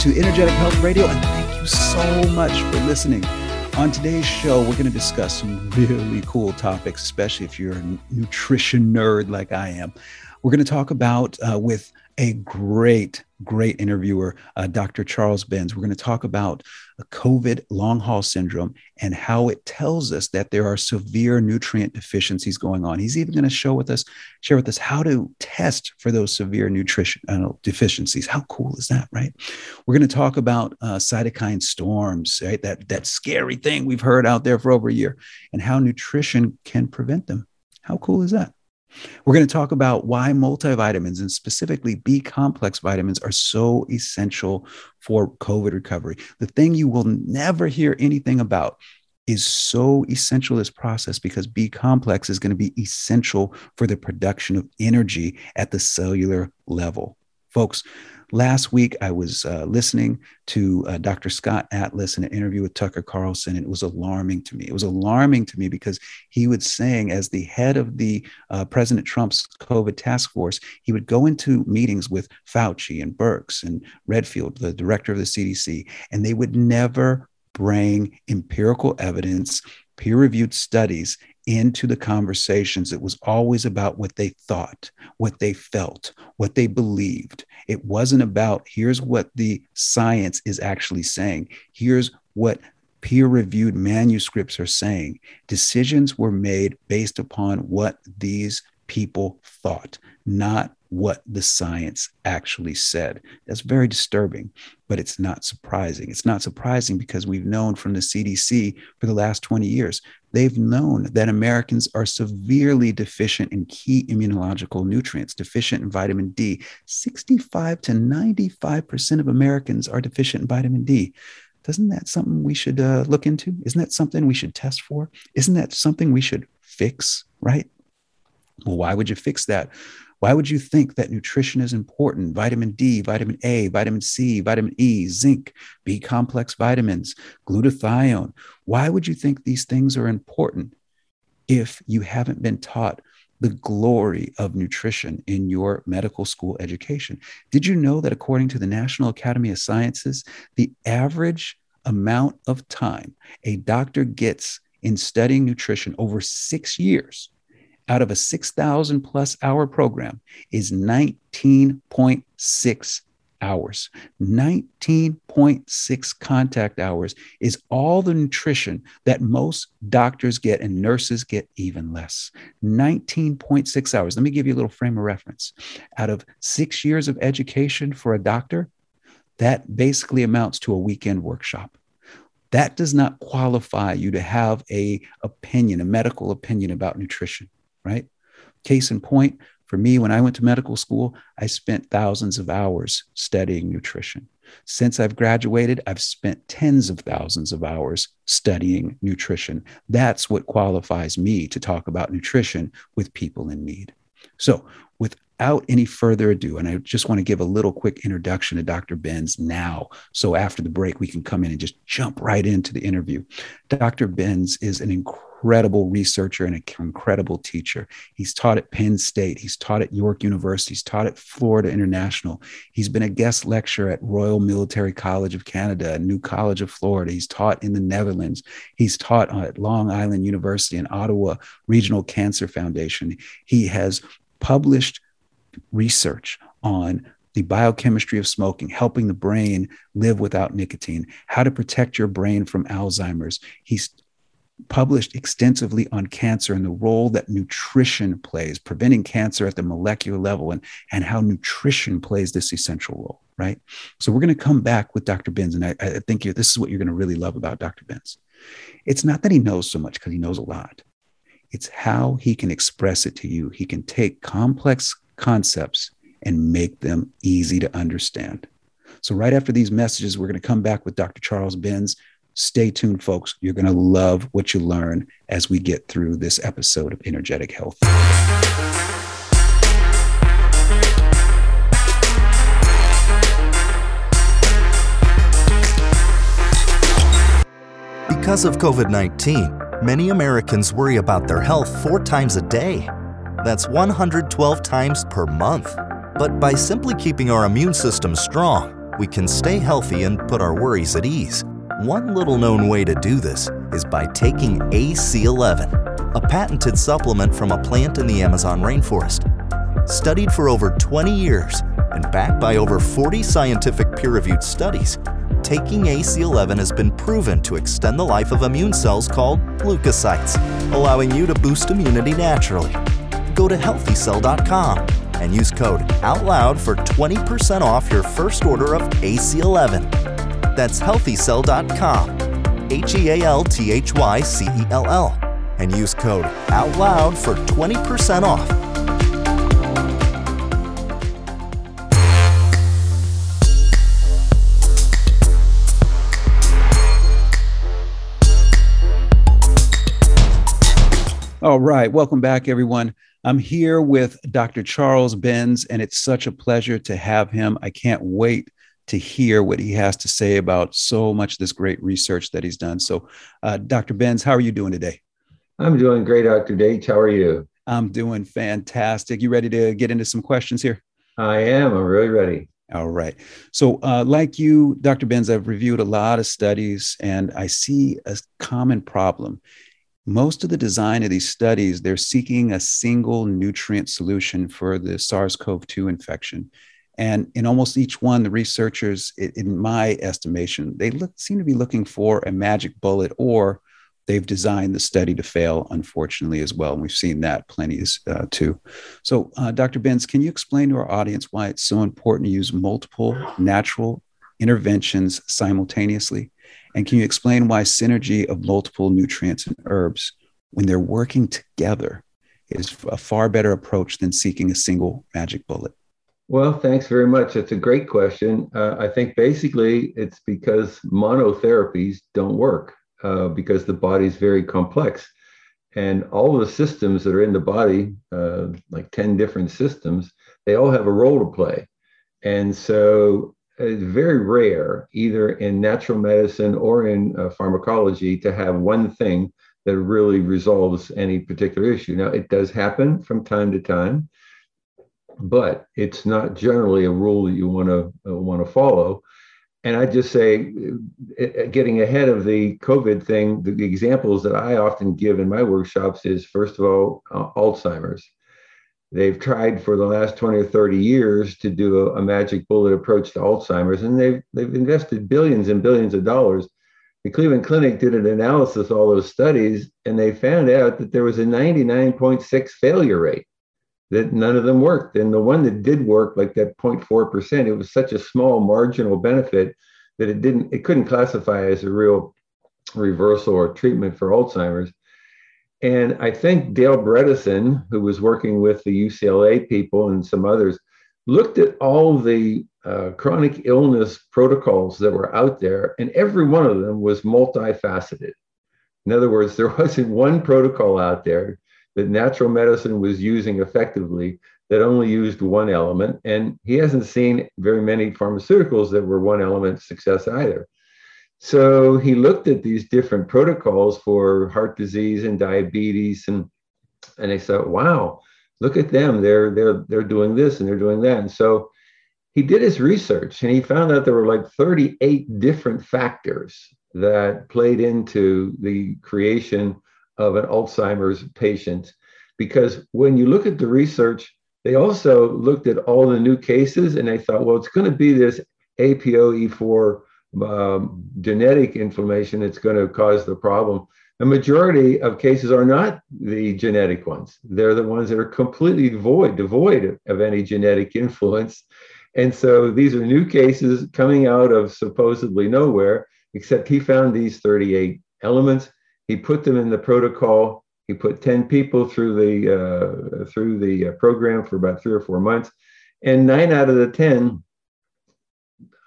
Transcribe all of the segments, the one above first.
To Energetic Health Radio, and thank you so much for listening. On today's show, we're going to discuss some really cool topics, especially if you're a nutrition nerd like I am. We're going to talk about uh, with a great, great interviewer, uh, Dr. Charles Benz. We're going to talk about COVID long haul syndrome and how it tells us that there are severe nutrient deficiencies going on. He's even going to show with us, share with us how to test for those severe nutrition uh, deficiencies. How cool is that, right? We're going to talk about uh, cytokine storms, right? That that scary thing we've heard out there for over a year, and how nutrition can prevent them. How cool is that? We're going to talk about why multivitamins and specifically B complex vitamins are so essential for COVID recovery. The thing you will never hear anything about is so essential this process because B complex is going to be essential for the production of energy at the cellular level. Folks, Last week, I was uh, listening to uh, Dr. Scott Atlas in an interview with Tucker Carlson, and it was alarming to me. It was alarming to me because he was saying, as the head of the uh, President Trump's COVID task force, he would go into meetings with Fauci and Birx and Redfield, the director of the CDC, and they would never bring empirical evidence, peer reviewed studies into the conversations. It was always about what they thought, what they felt, what they believed. It wasn't about here's what the science is actually saying, here's what peer reviewed manuscripts are saying. Decisions were made based upon what these people thought, not what the science actually said. That's very disturbing, but it's not surprising. It's not surprising because we've known from the CDC for the last 20 years, they've known that Americans are severely deficient in key immunological nutrients, deficient in vitamin D. 65 to 95% of Americans are deficient in vitamin D. Doesn't that something we should uh, look into? Isn't that something we should test for? Isn't that something we should fix, right? Well, why would you fix that? Why would you think that nutrition is important? Vitamin D, vitamin A, vitamin C, vitamin E, zinc, B complex vitamins, glutathione. Why would you think these things are important if you haven't been taught the glory of nutrition in your medical school education? Did you know that according to the National Academy of Sciences, the average amount of time a doctor gets in studying nutrition over six years out of a 6,000 plus hour program is 19.6 hours. 19.6 contact hours is all the nutrition that most doctors get and nurses get even less. 19.6 hours. Let me give you a little frame of reference. Out of six years of education for a doctor, that basically amounts to a weekend workshop that does not qualify you to have a opinion a medical opinion about nutrition right? Case in point, for me, when I went to medical school, I spent thousands of hours studying nutrition. Since I've graduated, I've spent tens of thousands of hours studying nutrition. That's what qualifies me to talk about nutrition with people in need. So, without any further ado, and I just want to give a little quick introduction to Dr. Benz now. So, after the break, we can come in and just jump right into the interview. Dr. Benz is an incredible incredible researcher and an incredible teacher. He's taught at Penn State, he's taught at York University, he's taught at Florida International. He's been a guest lecturer at Royal Military College of Canada New College of Florida. He's taught in the Netherlands. He's taught at Long Island University and Ottawa Regional Cancer Foundation. He has published research on the biochemistry of smoking, helping the brain live without nicotine, how to protect your brain from Alzheimer's. He's published extensively on cancer and the role that nutrition plays, preventing cancer at the molecular level, and, and how nutrition plays this essential role, right? So we're going to come back with Dr. Benz, and I, I think this is what you're going to really love about Dr. Benz. It's not that he knows so much because he knows a lot. It's how he can express it to you. He can take complex concepts and make them easy to understand. So, right after these messages, we're going to come back with Dr. Charles Benz. Stay tuned, folks. You're going to love what you learn as we get through this episode of Energetic Health. Because of COVID 19, many Americans worry about their health four times a day. That's 112 times per month. But by simply keeping our immune system strong, we can stay healthy and put our worries at ease. One little known way to do this is by taking AC11, a patented supplement from a plant in the Amazon rainforest. Studied for over 20 years and backed by over 40 scientific peer reviewed studies, taking AC11 has been proven to extend the life of immune cells called leukocytes, allowing you to boost immunity naturally. Go to healthycell.com and use code OUTLOUD for 20% off your first order of AC11. That's healthycell.com, H E A L T H Y C E L L, and use code OUTLOUD for 20% off. All right. Welcome back, everyone. I'm here with Dr. Charles Benz, and it's such a pleasure to have him. I can't wait to hear what he has to say about so much of this great research that he's done. So, uh, Dr. Benz, how are you doing today? I'm doing great, Dr. Date. How are you? I'm doing fantastic. You ready to get into some questions here? I am. I'm really ready. All right. So, uh, like you, Dr. Benz, I've reviewed a lot of studies and I see a common problem most of the design of these studies, they're seeking a single nutrient solution for the SARS CoV 2 infection. And in almost each one, the researchers, in my estimation, they look, seem to be looking for a magic bullet or they've designed the study to fail, unfortunately, as well. And we've seen that plenty uh, too. So, uh, Dr. Benz, can you explain to our audience why it's so important to use multiple natural interventions simultaneously? And can you explain why synergy of multiple nutrients and herbs, when they're working together, is a far better approach than seeking a single magic bullet? Well, thanks very much. That's a great question. Uh, I think basically it's because monotherapies don't work uh, because the body is very complex. And all the systems that are in the body, uh, like 10 different systems, they all have a role to play. And so it's very rare, either in natural medicine or in uh, pharmacology, to have one thing that really resolves any particular issue. Now, it does happen from time to time, but it's not generally a rule that you want to uh, want to follow. And I just say, uh, uh, getting ahead of the COVID thing, the, the, examples that I often give in my workshops is first of all, uh, Alzheimer's. They've tried for the last 20 or 30 years to do a, a, magic bullet approach to Alzheimer's, and they've, they've invested billions and billions of dollars. The Cleveland Clinic did an analysis of all those studies, and they found out that there was a 99.6 failure rate, that none of them worked. And the one that did work, like that 0.4%, it was such a small marginal benefit that it didn't, it couldn't classify as a real reversal or treatment for Alzheimer's. And I think Dale Bredesen, who was working with the UCLA people and some others, looked at all the uh, chronic illness protocols that were out there, and every one of them was multifaceted. In other words, there wasn't one protocol out there that natural medicine was using effectively that only used one element. And he hasn't seen very many pharmaceuticals that were one element success either. So he looked at these different protocols for heart disease and diabetes, and and they thought, wow, look at them. They're they're they're doing this and they're doing that. And so he did his research and he found out there were like 38 different factors that played into the creation of an Alzheimer's patient. Because when you look at the research, they also looked at all the new cases and they thought, well, it's going to be this APOE4 um, genetic inflammation that's going to cause the problem. The majority of cases are not the genetic ones. They're the ones that are completely void, devoid of any genetic influence. And so these are new cases coming out of supposedly nowhere, except he found these 38 elements. He put them in the protocol. He put 10 people through the uh, through the uh, program for about three or four months, and nine out of the 10,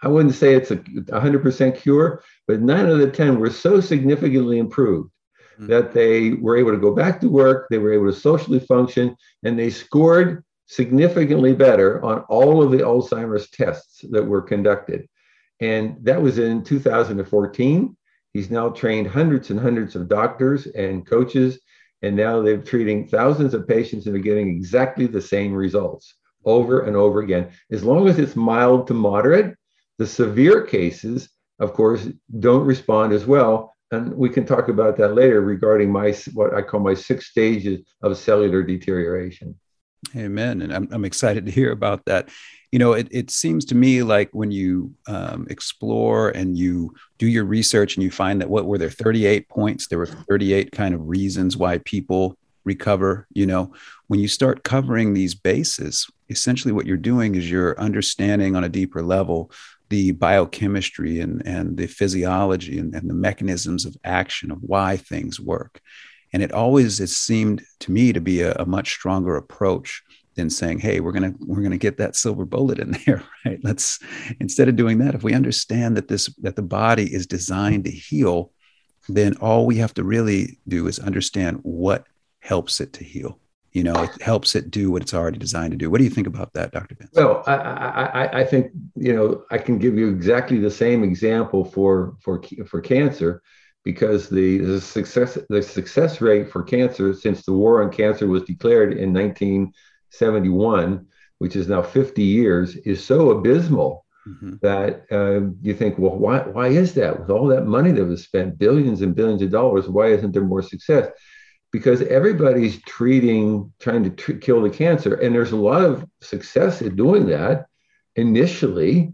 I wouldn't say it's a 100% cure, but nine out of the 10 were so significantly improved mm-hmm. that they were able to go back to work, they were able to socially function, and they scored significantly better on all of the Alzheimer's tests that were conducted. And that was in 2014. He's now trained hundreds and hundreds of doctors and coaches, and now they're treating thousands of patients and are getting exactly the same results over and over again. As long as it's mild to moderate, the severe cases, of course, don't respond as well. And we can talk about that later regarding my what I call my six stages of cellular deterioration. Amen. And I'm, I'm excited to hear about that. You know, it, it seems to me like when you um, explore and you do your research and you find that what were there 38 points, there were 38 kind of reasons why people recover. You know, when you start covering these bases, essentially what you're doing is you're understanding on a deeper level the biochemistry and, and the physiology and, and the mechanisms of action of why things work. And it always it seemed to me to be a, a much stronger approach than saying, "Hey, we're gonna we're gonna get that silver bullet in there." Right? Let's instead of doing that, if we understand that this that the body is designed to heal, then all we have to really do is understand what helps it to heal. You know, it helps it do what it's already designed to do. What do you think about that, Dr. Benz? Well, I, I, I think you know I can give you exactly the same example for for for cancer because the, the success the success rate for cancer since the war on cancer was declared in 1971, which is now 50 years, is so abysmal mm-hmm. that uh, you think, well, why why is that? With all that money that was spent, billions and billions of dollars, why isn't there more success? Because everybody's treating, trying to tr- kill the cancer, and there's a lot of success in doing that initially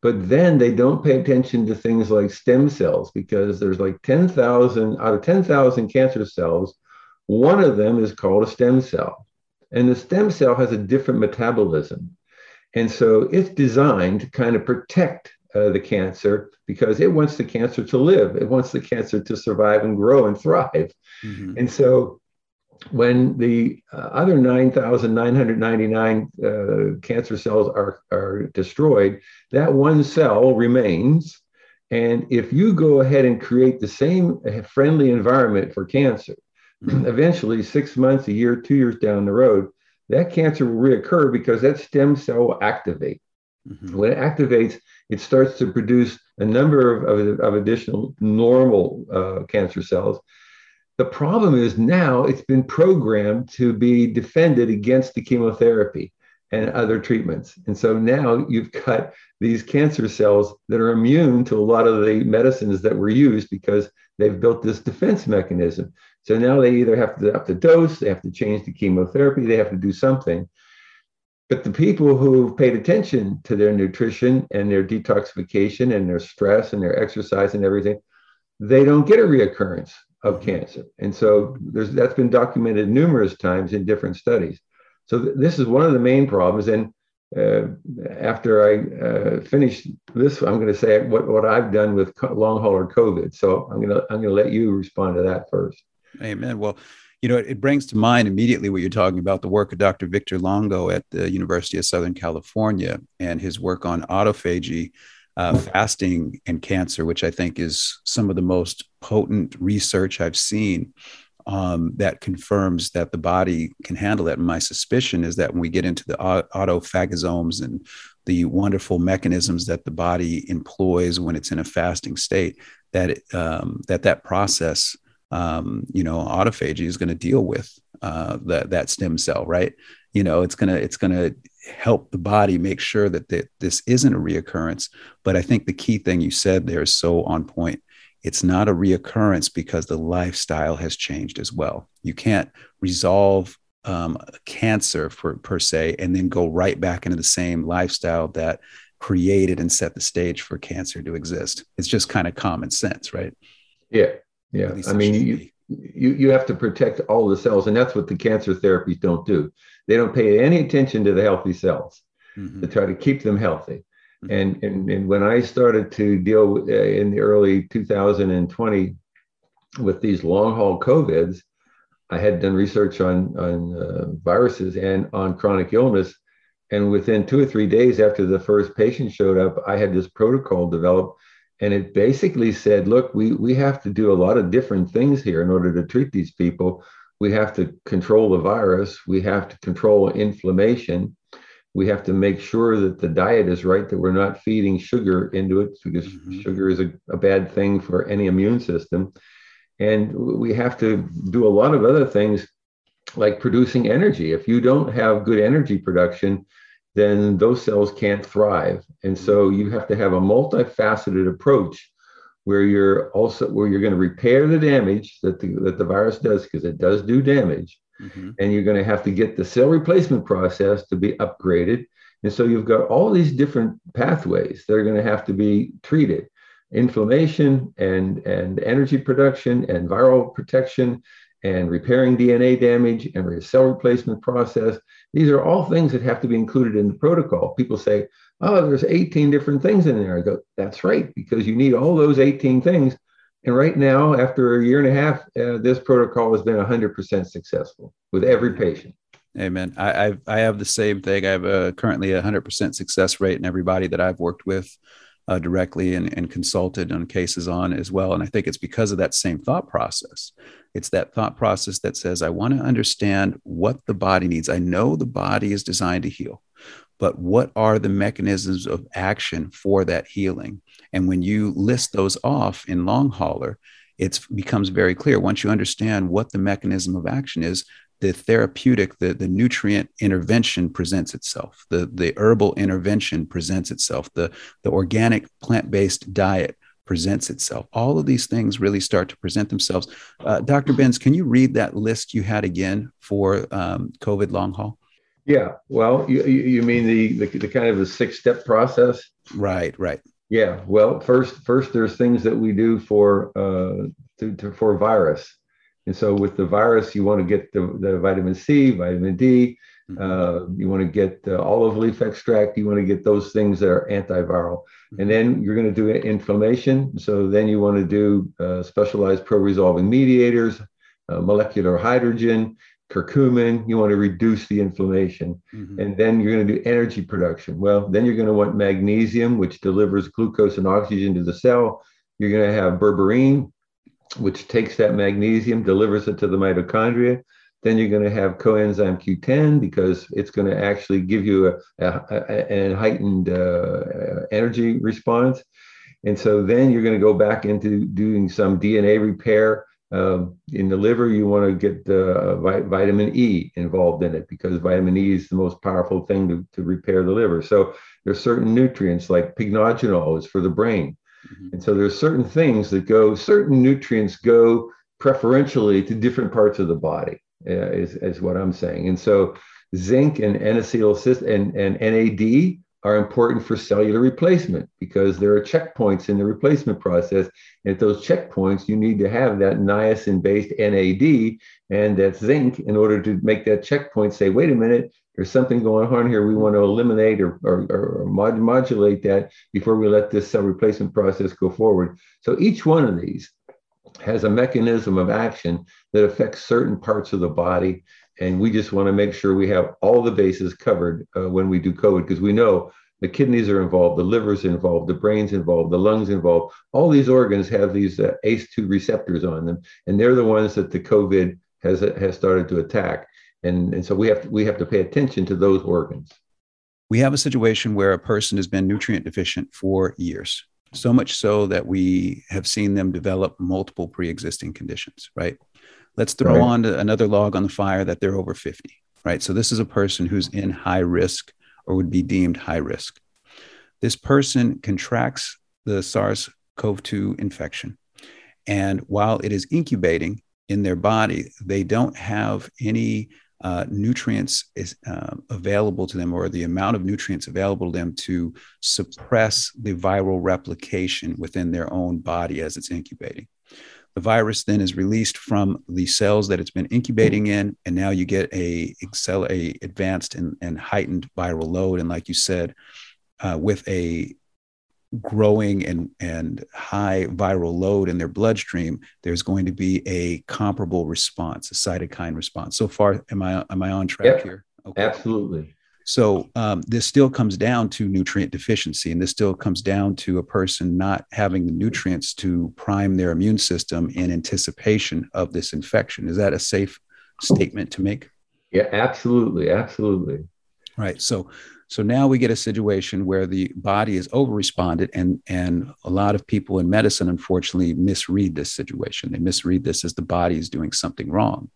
but then they don't pay attention to things like stem cells because there's like 10,000 out of 10,000 cancer cells, one of them is called a stem cell. And the stem cell has a different metabolism. And so it's designed to kind of protect uh, the cancer because it wants the cancer to live. It wants the cancer to survive and grow and thrive. Mm-hmm. And so when the uh, other 9,999 uh, cancer cells are, are destroyed, that one cell remains. And if you go ahead and create the same friendly environment for cancer, mm-hmm. eventually, six months, a year, two years down the road, that cancer will reoccur because that stem cell will activate. Mm-hmm. When it activates, it starts to produce a number of, of, of additional normal uh, cancer cells the problem is now it's been programmed to be defended against the chemotherapy and other treatments. And so now you've cut these cancer cells that are immune to a lot of the medicines that were used because they've built this defense mechanism. So now they either have to up the dose, they have to change the chemotherapy, they have to do something. But the people who've paid attention to their nutrition and their detoxification and their stress and their exercise and everything, they don't get a reoccurrence of cancer. And so there's, that's been documented numerous times in different studies. So th- this is one of the main problems. And uh, after I uh, finish this, I'm going to say what, what I've done with co- long hauler COVID. So I'm going to I'm going to let you respond to that first. Amen. Well, you know, it, it, brings to mind immediately what you're talking about the work of Dr. Valter Longo at the University of Southern California and his work on autophagy uh, fasting and cancer, which I think is some of the most potent research I've seen um, that confirms that the body can handle that. My suspicion is that when we get into the autophagosomes and the wonderful mechanisms that the body employs when it's in a fasting state, that it, um, that that process, um, you know, autophagy is going to deal with uh, that that stem cell, right? You know, it's gonna it's gonna help the body make sure that, that this isn't a reoccurrence. But I think the key thing you said there is so on point. It's not a reoccurrence because the lifestyle has changed as well. You can't resolve um, cancer for, per se and then go right back into the same lifestyle that created and set the stage for cancer to exist. It's just kind of common sense, right? Yeah. Yeah. I mean, you, you, you have to protect all the cells, and that's what the cancer therapies don't do. They don't pay any attention to the healthy cells mm-hmm. to try to keep them healthy. Mm-hmm. And, and, and when I started to deal with, uh, in the early 2020 with these long haul COVIDs, I had done research on, on uh, viruses and on chronic illness. And within two or three days after the first patient showed up, I had this protocol developed. And it basically said, look, we, we have to do a lot of different things here in order to treat these people. We have to control the virus, we have to control inflammation, we have to make sure that the diet is right, that we're not feeding sugar into it because mm-hmm. sugar is a, a bad thing for any immune system. And we have to do a lot of other things like producing energy. If you don't have good energy production, then those cells can't thrive. And so you have to have a multifaceted approach where you're also where you're going to repair the damage that the, that the virus does because it does do damage. Mm-hmm. And you're going to have to get the cell replacement process to be upgraded. And so you've got all these different pathways that are going to have to be treated inflammation and, and energy production and viral protection and repairing DNA damage and cell replacement process. These are all things that have to be included in the protocol. People say, oh, there's 18 different things in there. I go, that's right, because you need all those 18 things. And right now, after a year and a half, uh, this protocol has been 100% successful with every patient. Amen. I, I've, I have the same thing. I have a, currently a 100% success rate in everybody that I've worked with uh, directly and, and consulted on cases on as well. And I think it's because of that same thought process. It's that thought process that says, I want to understand what the body needs. I know the body is designed to heal, but what are the mechanisms of action for that healing? And when you list those off in long hauler, it becomes very clear once you understand what the mechanism of action is the therapeutic, the, the nutrient intervention presents itself. The, the herbal intervention presents itself. The, the organic plant based diet presents itself. All of these things really start to present themselves. Uh, Dr. Benz, can you read that list you had again for um, COVID long haul? Yeah. Well, you, you mean the, the, the kind of the six step process? Right, right. Yeah. Well, first, first there's things that we do for uh, to, to, for virus. And so with the virus, you want to get the, the vitamin C, vitamin D, mm-hmm. uh, you want to get the olive leaf extract, you want to get those things that are antiviral. Mm-hmm. And then you're going to do inflammation. So then you want to do uh, specialized pro-resolving mediators, uh, molecular hydrogen, curcumin. You want to reduce the inflammation. Mm-hmm. And then you're going to do energy production. Well, then you're going to want magnesium, which delivers glucose and oxygen to the cell. You're going to have berberine, which takes that magnesium, delivers it to the mitochondria. Then you're going to have coenzyme Q10 because it's going to actually give you a, a, a heightened uh, energy response. And so then you're going to go back into doing some DNA repair. Uh, in the liver, you want to get uh, vitamin E involved in it because vitamin E is the most powerful thing to, to repair the liver. So there's certain nutrients like pycnogenol is for the brain. Mm-hmm. And so there's certain things that go, certain nutrients go preferentially to different parts of the body, uh, is, is what I'm saying. And so zinc and N-acetyl and, and NAD are important for cellular replacement because there are checkpoints in the replacement process. And at those checkpoints, you need to have that niacin based NAD and that zinc in order to make that checkpoint say, wait a minute, there's something going on here. We want to eliminate or, or, or mod- modulate that before we let this cell replacement process go forward. So each one of these has a mechanism of action that affects certain parts of the body. And we just want to make sure we have all the bases covered uh, when we do COVID, because we know the kidneys are involved, the liver's involved, the brain's involved, the lungs involved. All these organs have these uh, ACE2 receptors on them, and they're the ones that the COVID has, has started to attack. And, and so we have to, we have to pay attention to those organs. We have a situation where a person has been nutrient deficient for years so much so that we have seen them develop multiple pre-existing conditions right let's throw right. on another log on the fire that they're over 50 right so this is a person who's in high risk or would be deemed high risk this person contracts the sars-cov-2 infection and while it is incubating in their body they don't have any uh, nutrients is uh, available to them or the amount of nutrients available to them to suppress the viral replication within their own body as it's incubating. The virus then is released from the cells that it's been incubating in, and now you get a, a advanced and, and heightened viral load. And like you said, uh, with a growing and and high viral load in their bloodstream, there's going to be a comparable response, a cytokine response. So far, am I am I on track yep, here? Okay. Absolutely. So um, this still comes down to nutrient deficiency, and this still comes down to a person not having the nutrients to prime their immune system in anticipation of this infection. Is that a safe statement to make? Yeah, absolutely, absolutely. Right. So so now we get a situation where the body is over-responded, and and a lot of people in medicine, unfortunately, misread this situation. They misread this as the body is doing something wrong,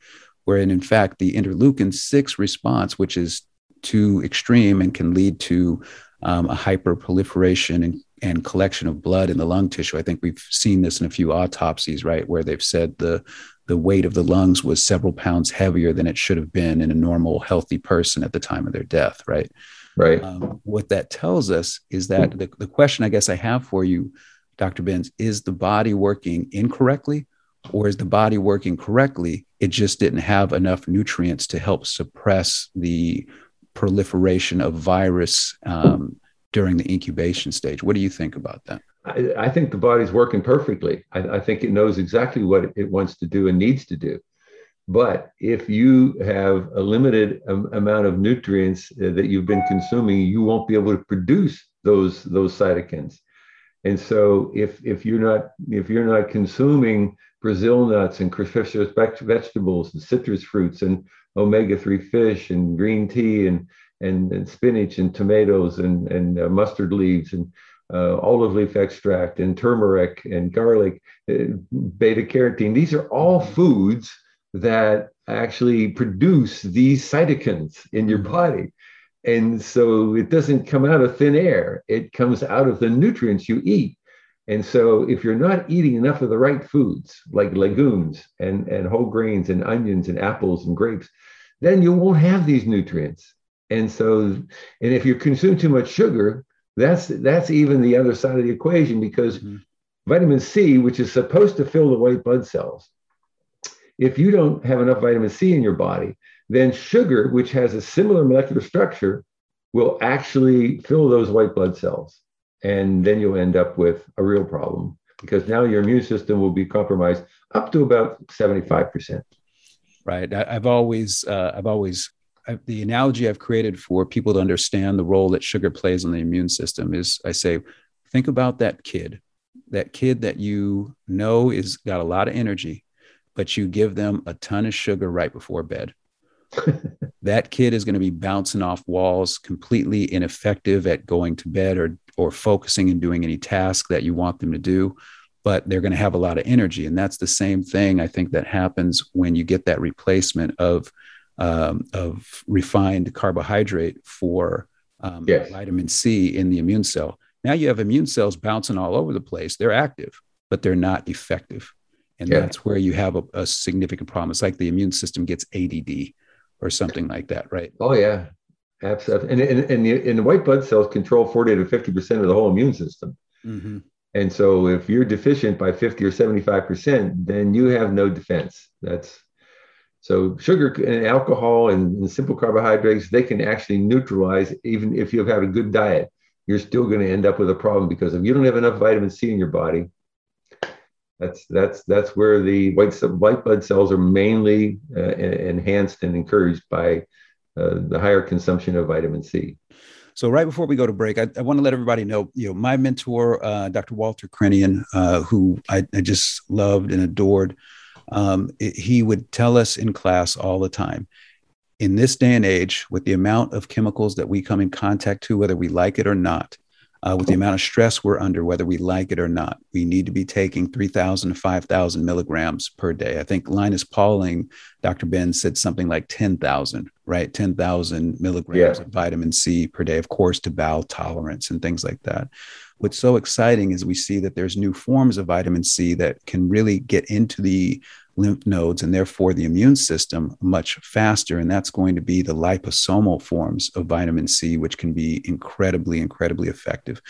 wherein in fact the interleukin six response, which is too extreme and can lead to um, a hyperproliferation and, and collection of blood in the lung tissue. I think we've seen this in a few autopsies, right, where they've said the the weight of the lungs was several pounds heavier than it should have been in a normal, healthy person at the time of their death, right? Right. Um, what that tells us is that the, the question I guess I have for you, Dr. Benz, is the body working incorrectly or is the body working correctly? It just didn't have enough nutrients to help suppress the proliferation of virus um, during the incubation stage. What do you think about that? I, I think the body's working perfectly. I, I, think it knows exactly what it wants to do and needs to do. But if you have a limited amount of nutrients uh, that you've been consuming, you won't be able to produce those those cytokines. And so, if if you're not if you're not consuming Brazil nuts and cruciferous vegetables and citrus fruits and omega-3 fish and green tea and, and, and spinach and tomatoes and, and uh, mustard leaves and uh, olive leaf extract and turmeric and garlic, uh, beta carotene. These are all foods that actually produce these cytokines in your mm-hmm. body. And so it doesn't come out of thin air, it comes out of the nutrients you eat. And so if you're not eating enough of the right foods like legumes and, and whole grains and onions and apples and grapes, then you won't have these nutrients. And so, and if you consume too much sugar, that's that's even the other side of the equation because mm-hmm. vitamin C, which is supposed to fill the white blood cells, if you don't have enough vitamin C in your body, then sugar, which has a similar molecular structure, will actually fill those white blood cells. And then you'll end up with a real problem because now your immune system will be compromised up to about 75% right? I, have always, uh, I've always, I, the analogy I've created for people to understand the role that sugar plays in the immune system is I say, think about that kid, that kid that you know is got a lot of energy, but you give them a ton of sugar right before bed. that kid is going to be bouncing off walls, completely ineffective at going to bed or or focusing and doing any task that you want them to do but they're going to have a lot of energy. And that's the same thing I think that happens when you get that replacement of um, of refined carbohydrate for um, yes. vitamin C in the immune cell. Now you have immune cells bouncing all over the place. They're active, but they're not effective. And yeah. that's where you have a, a, significant problem. It's like the immune system gets ADD or something like that, right? Oh, yeah. Absolutely. And, and, and, the, and the white blood cells control 40 to 50% of the whole immune system. Mm-hmm. And so if you're deficient by 50 or 75%, then you have no defense. That's so sugar and alcohol and, and simple carbohydrates, they can actually neutralize even if you have a good diet. You're still going to end up with a problem because if you don't have enough vitamin C in your body, that's that's that's where the white white blood cells are mainly uh, enhanced and encouraged by uh, the higher consumption of vitamin C. So right before we go to break, I, I want to let everybody know, you know, my mentor, uh, Dr. Walter Crinnion, uh, who I, I, just loved and adored, um, it, he would tell us in class all the time, in this day and age, with the amount of chemicals that we come in contact to, whether we like it or not, uh, with the amount of stress we're under, whether we like it or not. We need to be taking 3,000 to 5,000 milligrams per day. I think Linus Pauling, Dr. Benz said something like 10,000, right? 10,000 milligrams yeah. of vitamin C per day, of course, to bowel tolerance and things like that. What's so exciting is we see that there's new forms of vitamin C that can really get into the lymph nodes and therefore the immune system much faster. And that's going to be the liposomal forms of vitamin C, which can be incredibly, incredibly effective.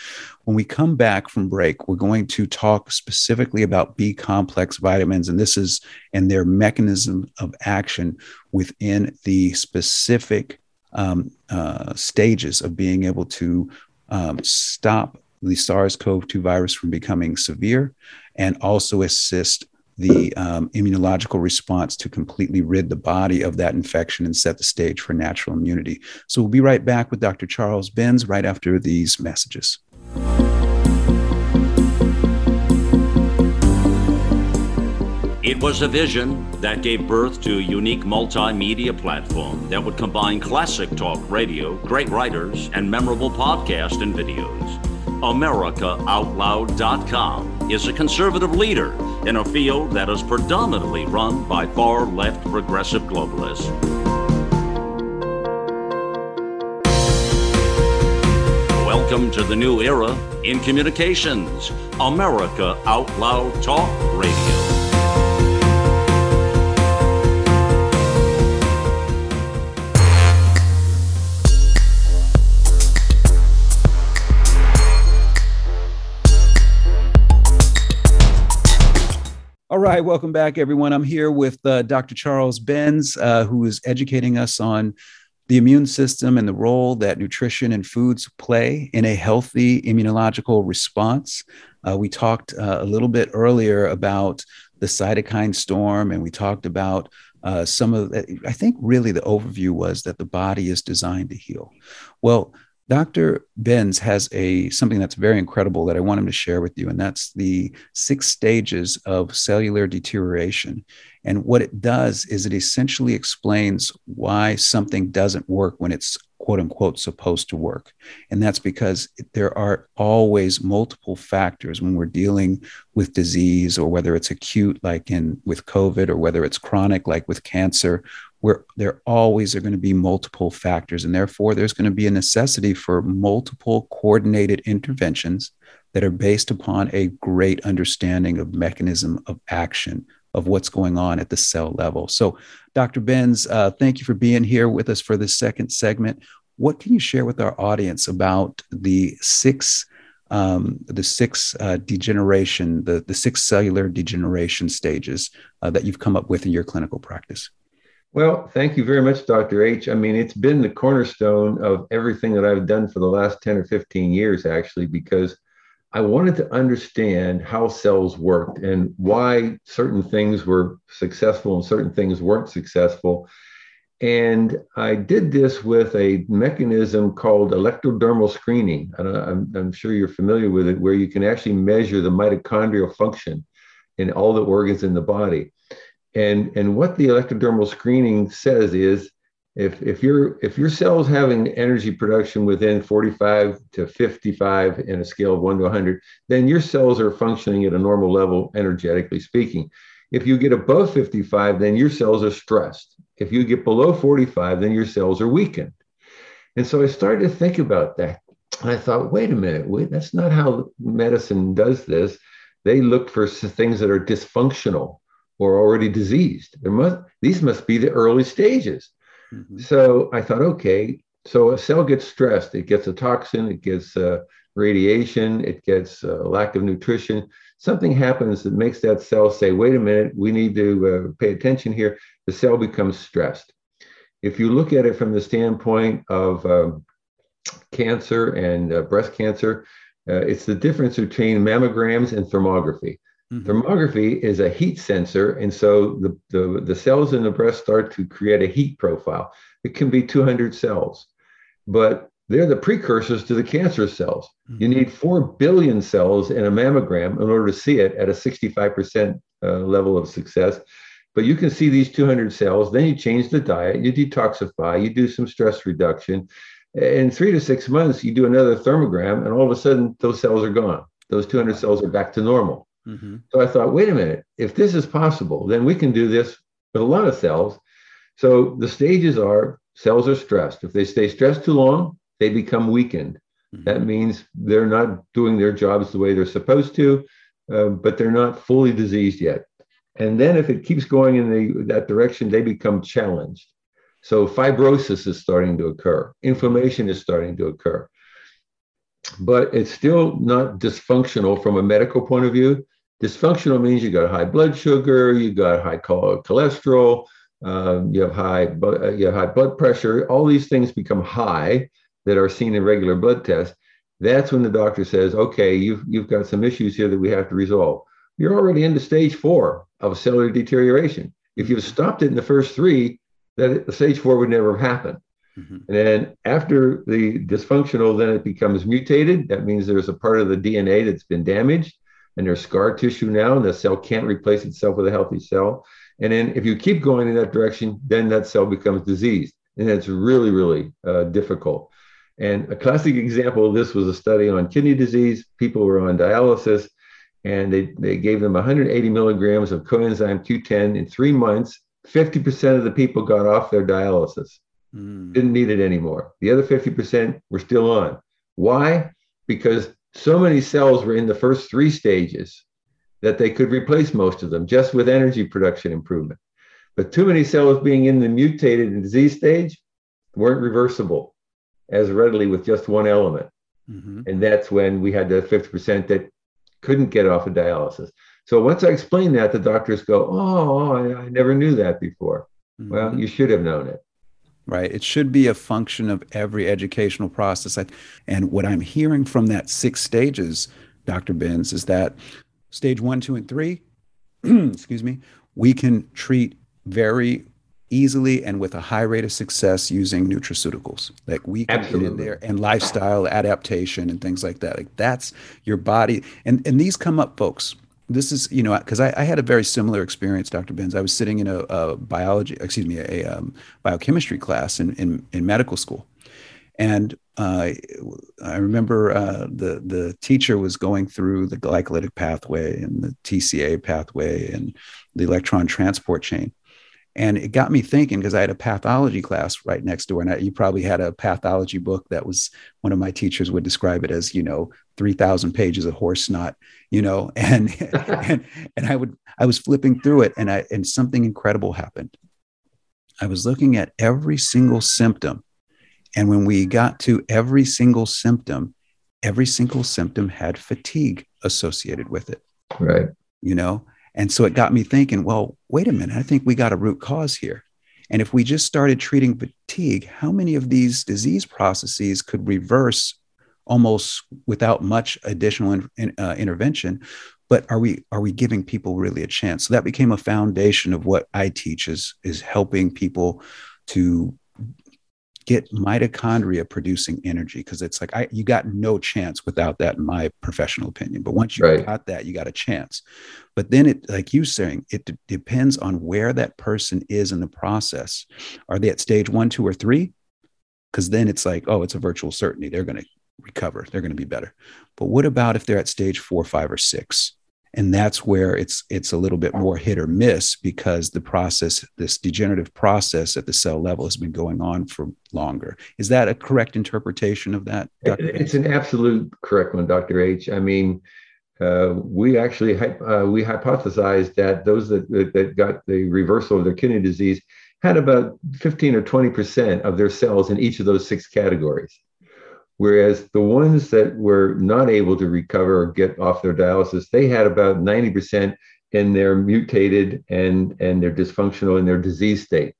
When we come back from break, we're going to talk specifically about B complex vitamins, and this is and their mechanism of action within the specific um, uh, stages of being able to um, stop the SARS CoV 2 virus from becoming severe and also assist the um, immunological response to completely rid the body of that infection and set the stage for natural immunity. So we'll be right back with Dr. Charles Benz right after these messages. It was a vision that gave birth to a unique multimedia platform that would combine classic talk radio, great writers, and memorable podcasts and videos. AmericaOutloud.com is a conservative leader in a field that is predominantly run by far left progressive globalists. Welcome to the new era in communications, America Out Loud Talk Radio. Right, welcome back, everyone. I'm here with uh, Dr. Charles Benz, uh, who is educating us on the immune system and the role that nutrition and foods play in a healthy immunological response. Uh, we talked uh, a little bit earlier about the cytokine storm, and we talked about uh, some of I think really the overview was that the body is designed to heal. Well, Dr. Benz has a something that's very incredible that I want him to share with you, and that's the six stages of cellular deterioration. And what it does is it essentially explains why something doesn't work when it's quote unquote supposed to work. And that's because there are always multiple factors when we're dealing with disease or whether it's acute like in with COVID or whether it's chronic like with cancer where there always are going to be multiple factors and therefore there's going to be a necessity for multiple coordinated interventions that are based upon a great understanding of mechanism of action of what's going on at the cell level. So dr benz uh, thank you for being here with us for this second segment. What can you share with our audience about the six um, the six uh, degeneration the, the six cellular degeneration stages uh, that you've come up with in your clinical practice well, thank you very much, Dr. H. I mean, it's been the cornerstone of everything that I've done for the last 10 or 15 years, actually, because I wanted to understand how cells worked and why certain things were successful and certain things weren't successful. And I did this with a mechanism called electrodermal screening. I'm, I'm sure you're familiar with it, where you can actually measure the mitochondrial function in all the organs in the body. And, and what the electrodermal screening says is if, if, your, if your cell's having energy production within 45 to 55 in a scale of 1 to 100, then your cells are functioning at a normal level, energetically speaking. If you get above 55, then your cells are stressed. If you get below 45, then your cells are weakened. And so I started to think about that. And I thought, wait a minute, wait, that's not how medicine does this. They look for things that are dysfunctional or already diseased. There must these must be the early stages. Mm-hmm. So I thought, okay, so a cell gets stressed, it gets a toxin, it gets uh, radiation, it gets uh, lack of nutrition. Something happens that makes that cell say, wait a minute, we need to uh, pay attention here. The cell becomes stressed. If you look at it from the standpoint of um, cancer and uh, breast cancer, uh, it's the difference between mammograms and thermography. Mm-hmm. Thermography is a heat sensor, and so the, the, the cells in the breast start to create a heat profile. It can be 200 cells, but they're the precursors to the cancer cells. Mm-hmm. You need 4 billion cells in a mammogram in order to see it at a 65% uh, level of success. But you can see these 200 cells, then you change the diet, you detoxify, you do some stress reduction. In three to six months, you do another thermogram, and all of a sudden, those cells are gone. Those 200 cells are back to normal. Mm-hmm. So I thought, wait a minute, if this is possible, then we can do this with a lot of cells. So the stages are cells are stressed. If they stay stressed too long, they become weakened. Mm-hmm. That means they're not doing their jobs the way they're supposed to, uh, but they're not fully diseased yet. And then if it keeps going in the, that direction, they become challenged. So fibrosis is starting to occur, inflammation is starting to occur. But it's still not dysfunctional from a medical point of view. Dysfunctional means you got high blood sugar, you got high cholesterol, um, you have high you have high blood pressure. All these things become high that are seen in regular blood tests. that's when the doctor says, okay, you've, you've got some issues here that we have to resolve. You're already into stage four of cellular deterioration. If you've stopped it in the first three, that stage four would never have happened. Mm-hmm. And then after the dysfunctional, then it becomes mutated. That means there's a part of the DNA that's been damaged and there's scar tissue now, and the cell can't replace itself with a healthy cell. And then if you keep going in that direction, then that cell becomes diseased. And it's really, really uh, difficult. And a classic example of this was a study on kidney disease. People were on dialysis, and they, they gave them 180 milligrams of coenzyme Q10 in three months. 50% of the people got off their dialysis, mm. didn't need it anymore. The other 50% were still on. Why? Because so many cells were in the first three stages that they could replace most of them just with energy production improvement. But too many cells being in the mutated and disease stage weren't reversible as readily with just one element. Mm-hmm. And that's when we had the 50% that couldn't get off of dialysis. So once I explain that, the doctors go, Oh, I, I never knew that before. Mm-hmm. Well, you should have known it. Right. It should be a function of every educational process. And what I'm hearing from that six stages, Dr. Benz, is that stage one, two, and three, excuse me, we can treat very easily and with a high rate of success using nutraceuticals. Like we can Absolutely. get in there and lifestyle adaptation and things like that. Like that's your body. And and these come up, folks. This is, you know, because I, I, had a very similar experience, Dr. Benz. I was sitting in a, a biology, excuse me, a, um, biochemistry class in, in, in medical school. And uh, I remember uh, the the teacher was going through the glycolytic pathway and the TCA pathway and the electron transport chain, and it got me thinking because I had a pathology class right next door, and I, you probably had a pathology book that was one of my teachers would describe it as, you know, three thousand pages of horse snot, you know, and and and I would I was flipping through it, and I and something incredible happened. I was looking at every single symptom, and when we got to every single symptom, every single symptom had fatigue associated with it. Right. You know, and so it got me thinking, well, wait a minute, I think we got a root cause here. And if we just started treating fatigue, how many of these disease processes could reverse almost without much additional in, uh, intervention? But are we are we giving people really a chance? So that became a foundation of what I teach is is helping people to get mitochondria producing energy because it's like I you got no chance without that in my professional opinion. But once you right. got that, you got a chance. But then it like you saying, it d- depends on where that person is in the process. Are they at stage one, two, or three? Because then it's like, oh, it's a virtual certainty. They're going to recover. They're going to be better. But what about if they're at stage four, five, or six? And that's where it's it's a little bit more hit or miss because the process this degenerative process at the cell level has been going on for longer. Is that a correct interpretation of that Dr. it's an absolute correct one dr h. I mean uh, we actually uh, we hypothesized that those that, that got the reversal of their kidney disease had about 15 or 20 percent of their cells in each of those six categories Whereas the ones that were not able to recover or get off their dialysis, they had about 90% in their mutated and, and their dysfunctional in their disease state.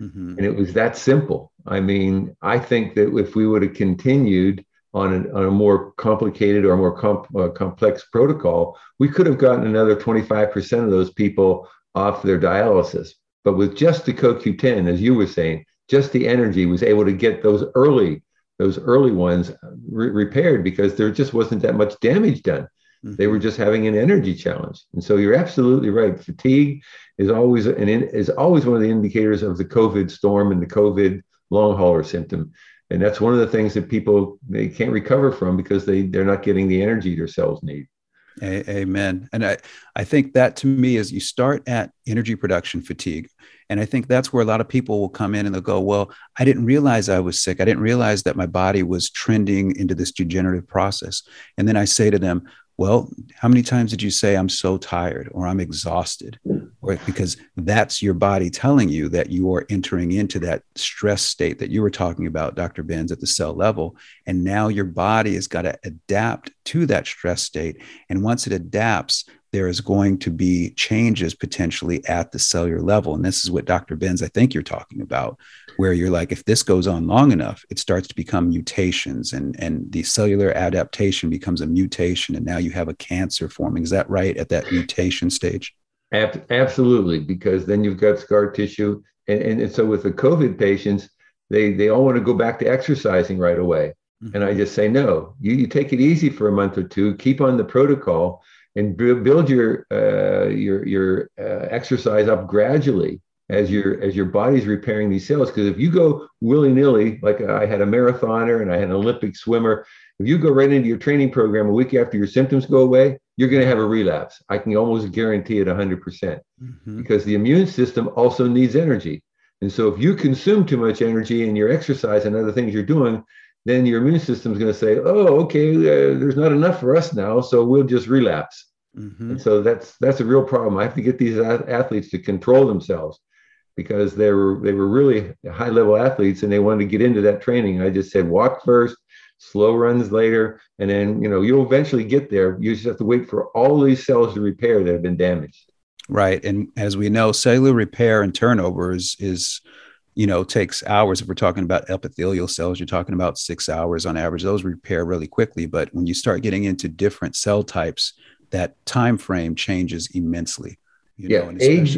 Mm-hmm. And it was that simple. I mean, I think that if we would have continued on, an, on a more complicated or more comp, uh, complex protocol, we could have gotten another 25% of those people off their dialysis. But with just the CoQ10, as you were saying, just the energy was able to get those early those early ones re- repaired because there just wasn't that much damage done. Mm-hmm. They were mm-hmm. just having an energy challenge. And so you're absolutely right. Fatigue is always an in, is always one of the indicators of the COVID storm and the COVID long hauler symptom. And that's one of the things that people they can't recover from because they they're not getting the energy their cells need. Amen. And I, I think that to me is you start at energy production fatigue. And I think that's where a lot of people will come in and they'll go, Well, I didn't realize I was sick. I didn't realize that my body was trending into this degenerative process. And then I say to them, well, how many times did you say I'm so tired or I'm exhausted? Or because that's your body telling you that you are entering into that stress state that you were talking about, Dr. Benz, at the cell level. And now your body has got to adapt to that stress state. And once it adapts, there is going to be changes potentially at the cellular level. And this is what Dr. Benz, I think you're talking about, where you're like, if this goes on long enough, it starts to become mutations and, and the cellular adaptation becomes a mutation. And now you have a cancer forming. Is that right at that mutation stage? Absolutely, because then you've got scar tissue. And, and, and so with the COVID patients, they, they all want to go back to exercising right away. Mm-hmm. And I just say, no, you, you take it easy for a month or two, keep on the protocol and build your uh, your your uh, exercise up gradually as your as your body's repairing these cells. Because if you go willy nilly, like I had a marathoner and I had an Olympic swimmer, if you go right into your training program a week after your symptoms go away, you're going to have a relapse. I can almost guarantee it 100% mm-hmm. because the immune system also needs energy. And so if you consume too much energy in your exercise and other things you're doing, then your immune system is going to say, "Oh, okay, uh, there's not enough for us now, so we'll just relapse." Mm-hmm. And so that's that's a real problem. I have to get these athletes to control themselves because they were they were really high level athletes and they wanted to get into that training. I just said walk first, slow runs later, and then you know you'll eventually get there. You just have to wait for all these cells to repair that have been damaged. Right, and as we know, cellular repair and turnover is, is you know takes hours. If we're talking about epithelial cells, you're talking about six hours on average. Those repair really quickly, but when you start getting into different cell types that time frame changes immensely. You yeah, know, age,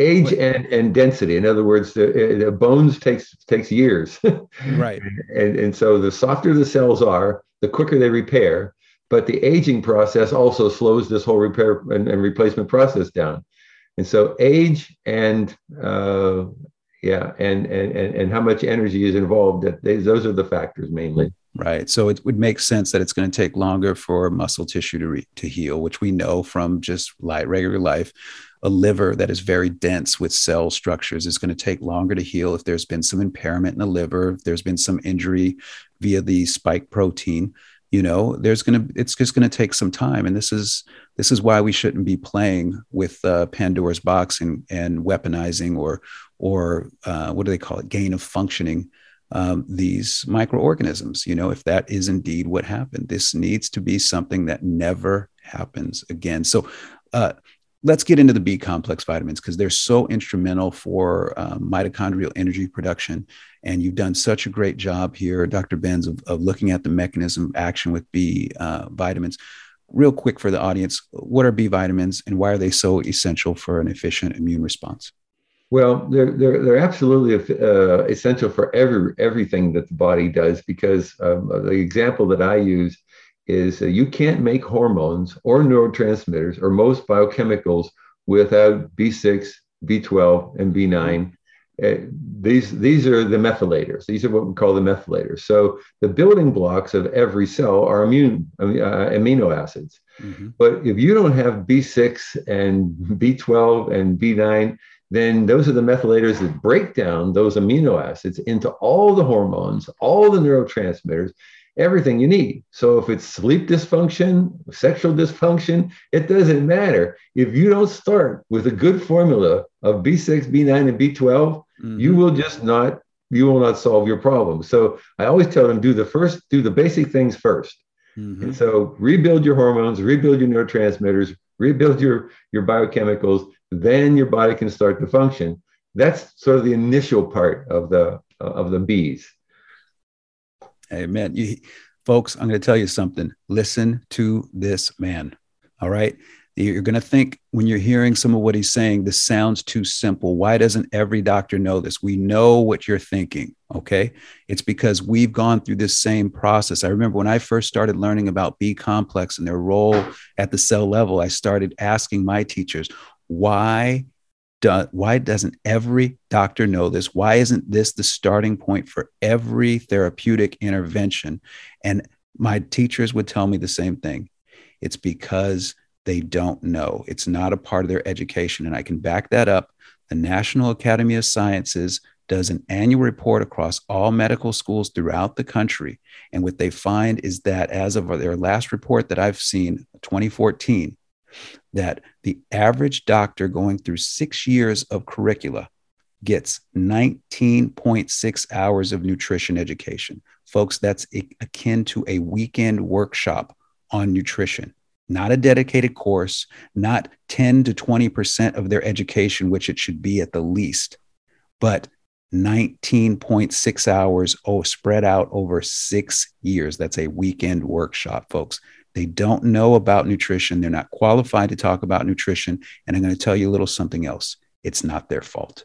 age and, and density. In other words, the, the bones takes takes years. right. And, and so the softer the cells are, the quicker they repair. But the aging process also slows this whole repair and, and replacement process down. And so age and uh, yeah, and, and and and how much energy is involved. That they, those are the factors mainly right? So it would make sense that it's going to take longer for muscle tissue to re- to heal, which we know from just light regular life. A liver that is very dense with cell structures is going to take longer to heal if there's been some impairment in the liver, if there's been some injury via the spike protein. You know, there's going to it's just going to take some time, and this is this is why we shouldn't be playing with uh, Pandora's box and and weaponizing or or uh, what do they call it, gain of functioning um, these microorganisms. You know, if that is indeed what happened, this needs to be something that never happens again. So, uh, let's get into the B complex vitamins because they're so instrumental for um, mitochondrial energy production. And you've done such a great job here, Dr. Benz, of, of looking at the mechanism of action with B uh, vitamins. Real quick for the audience, what are B vitamins and why are they so essential for an efficient immune response? Well, they're they're they're absolutely uh, essential for every everything that the body does because um, the example that I use is uh, you can't make hormones or neurotransmitters or most biochemicals without B6, B12, and B9. Uh, these these are the methylators. These are what we call the methylators. So the building blocks of every cell are immune uh, amino acids. Mm-hmm. But if you don't have B6 and B12 and B9, then those are the methylators that break down those amino acids into all the hormones, all the neurotransmitters, everything you need. So if it's sleep dysfunction, sexual dysfunction, it doesn't matter. If you don't start with a good formula of B6, B9, and B12, mm-hmm. you will just not you will not solve your problem. So I always tell them do the first do the basic things 1st mm-hmm. And so rebuild your hormones, rebuild your neurotransmitters, rebuild your your biochemicals then your body can start to function. That's sort of the initial part of the of the bees. Amen. You, folks, I'm going to tell you something. Listen to this man. All right. You're going to think when you're hearing some of what he's saying, this sounds too simple. Why doesn't every doctor know this? We know what you're thinking. Okay. It's because we've gone through this same process. I remember when I first started learning about B complex and their role at the cell level, I started asking my teachers, why why doesn't every doctor know this? Why isn't this the starting point for every therapeutic intervention? And my teachers would tell me the same thing. It's because they don't know. It's not a part of their education. And I can back that up. The National Academy of Sciences does an annual report across all medical schools throughout the country. And what they find is that as of their last report that I've seen, 2014, that the average doctor going through six years of curricula gets 19.6 hours of nutrition education. Folks, that's akin to a weekend workshop on nutrition. not a dedicated course, not 10 to 20% of their education, which it should be at the least, but 19.6 hours oh, spread out over six years. That's a weekend workshop, folks. They don't know about nutrition. They're not qualified to talk about nutrition. And I'm going to tell you a little something else. It's not their fault.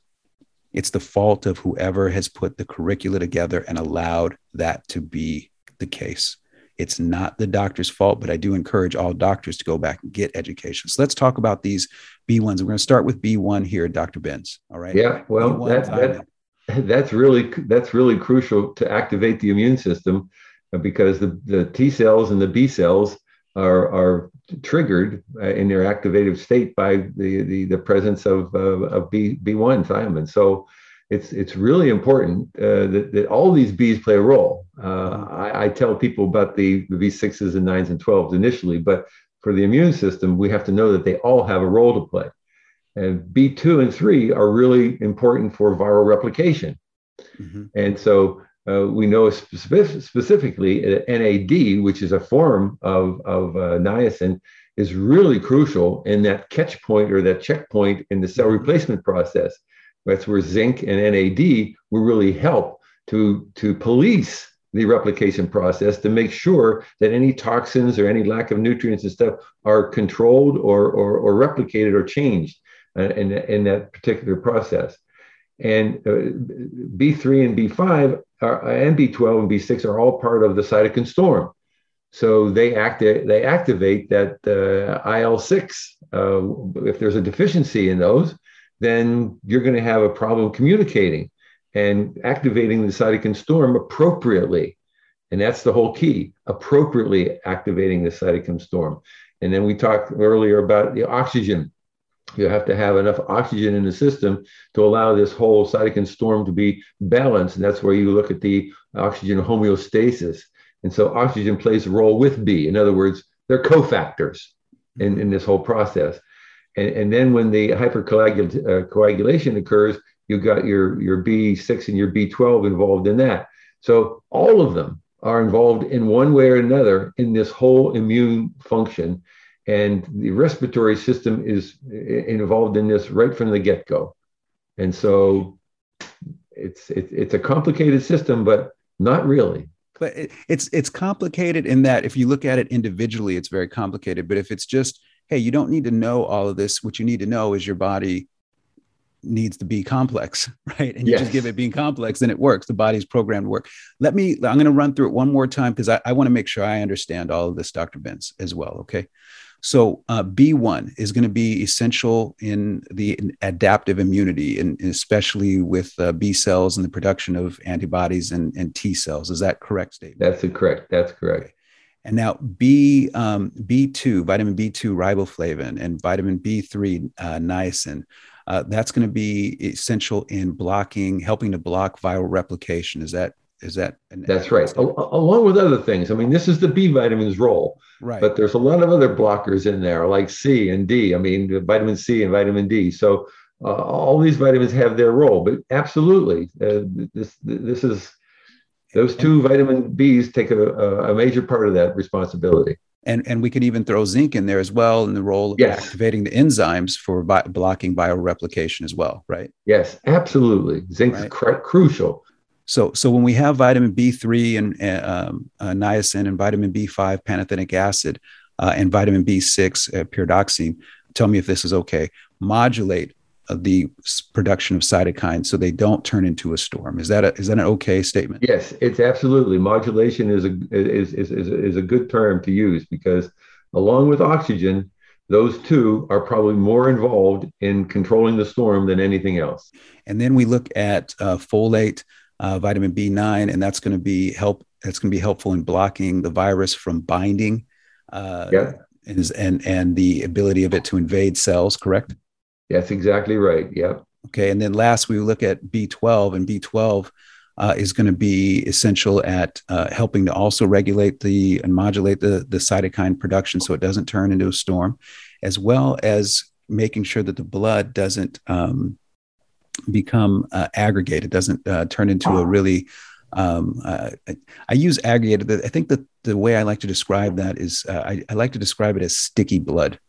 It's the fault of whoever has put the curricula together and allowed that to be the case. It's not the doctor's fault, but I do encourage all doctors to go back and get education. So let's talk about these B1s. We're going to start with B1 here, Dr. Benz. All right. Yeah. Well, that, that, that's really that's really crucial to activate the immune system because the, the T cells and the B cells are, are triggered uh, in their activative state by the, the, the presence of, of, of B, B1 thiamine. So it's it's really important uh, that, that all these Bs play a role. Uh, I, I, tell people about the, the B6s and 9s and 12s initially, but for the immune system, we have to know that they all have a role to play. And B2 and 3 are really important for viral replication. Mm-hmm. And so uh, we know specific, specifically NAD, which is a form of, of uh, niacin, is really crucial in that catch point or that checkpoint in the cell mm-hmm. replacement process. That's where zinc and NAD will really help to, to police the replication process to make sure that any toxins or any lack of nutrients and stuff are controlled or, or, or replicated or changed uh, in, in that particular process. And uh, B3 and B5 are, and B12 and B6 are all part of the cytokine storm. So they act they activate that uh, IL6. Uh, if there's a deficiency in those, then you're going to have a problem communicating and activating the cytokine storm appropriately. And that's the whole key appropriately activating the cytokine storm. And then we talked earlier about the oxygen. You have to have enough oxygen in the system to allow this whole cytokine storm to be balanced. And that's where you look at the oxygen homeostasis. And so oxygen plays a role with B. In other words, they're cofactors in, in this whole process. And, and then when the hypercoagulation uh, occurs, you've got your, your B6 and your B12 involved in that. So all of them are involved in one way or another in this whole immune function. And the respiratory system is involved in this right from the get go. And so it's, it, it's a complicated system, but not really. But it's it's complicated in that if you look at it individually, it's very complicated. But if it's just hey, you don't need to know all of this. What you need to know is your body needs to be complex, right? And you yes. just give it being complex, then it works. The body's programmed to work. Let me, I'm going to run through it one more time because I, I want to make sure I understand all of this, Dr. Benz, as well. Okay. So uh, B1 is going to be essential in the adaptive immunity, and especially with uh, B cells and the production of antibodies and, and T cells. Is that correct statement? That's correct. That's correct. And now B um, B2, vitamin B2 riboflavin, and vitamin B3 uh, niacin. Uh, that's going to be essential in blocking, helping to block viral replication. Is that is that? That's right. along with other things. I mean, this is the B vitamins role. Right. But there's a lot of other blockers in there, like C and D. I mean, vitamin C and vitamin D. So uh, all these vitamins have their role. But absolutely, uh, this this is those two vitamin Bs take a, a major part of that responsibility. And, and we can even throw zinc in there as well in the role of yes. activating the enzymes for bi- blocking viral replication as well, right? Yes, absolutely. Zinc right. is cr- crucial. So, so when we have vitamin B3 and um, uh, niacin and vitamin B5 pantothenic acid uh, and vitamin B6 uh, pyridoxine, tell me if this is okay. Modulate the production of cytokines so they don't turn into a storm. Is that a, is that an okay statement? Yes, it's absolutely. Modulation is a is, is, is, is a good term to use because along with oxygen, those two are probably more involved in controlling the storm than anything else. And then we look at uh, folate, uh, vitamin B9, and that's going to be help. That's going to be helpful in blocking the virus from binding. Uh, yeah. And, and and the ability of it to invade cells. Correct. That's exactly right. Yep. Okay. And then last, we look at B12, and B12 uh, is going to be essential at uh, helping to also regulate the and modulate the, the cytokine production so it doesn't turn into a storm, as well as making sure that the blood doesn't um, become uh, aggregated, doesn't uh, turn into a really Um, I, I, use aggregated. I think that the way I like to describe that is uh, I, I, like to describe it as sticky blood